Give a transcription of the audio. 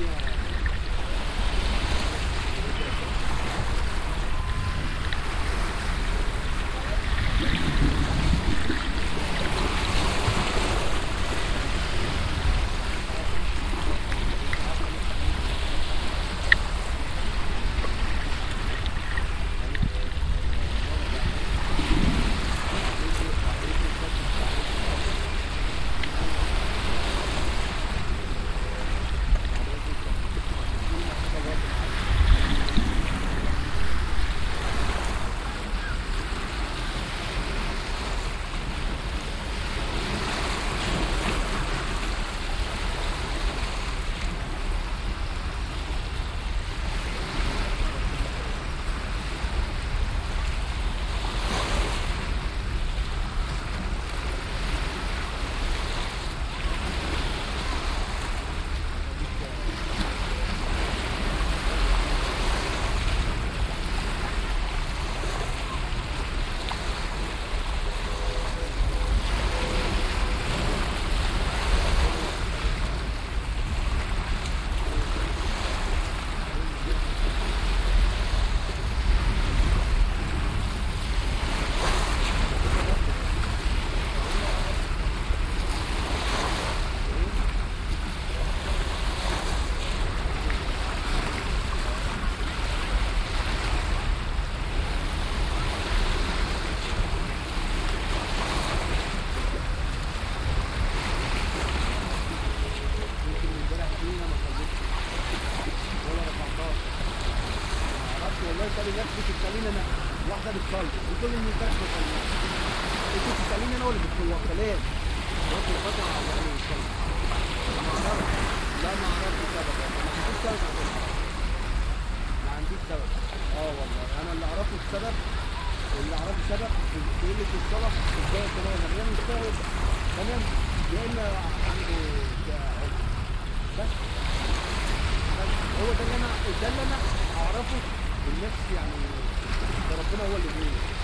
والله بتصلي بتقول لي ان امبارح ما صليتش انت بتساليني أنا ولا بتقول كلام قلت له على يعني بتصلي ما أعرفش لا ما أعرفش السبب ما عنديش سبب. ما عنديش سبب آه والله أنا اللي اعرفه السبب اللي اعرفه سبب قله الصلاه في بدايه تمام أنا مش فاهم تمام يا اما عنده. بس هو ده اللي أنا ده اللي أنا أعرفه الناس يعني ده ربنا هو اللي بيقول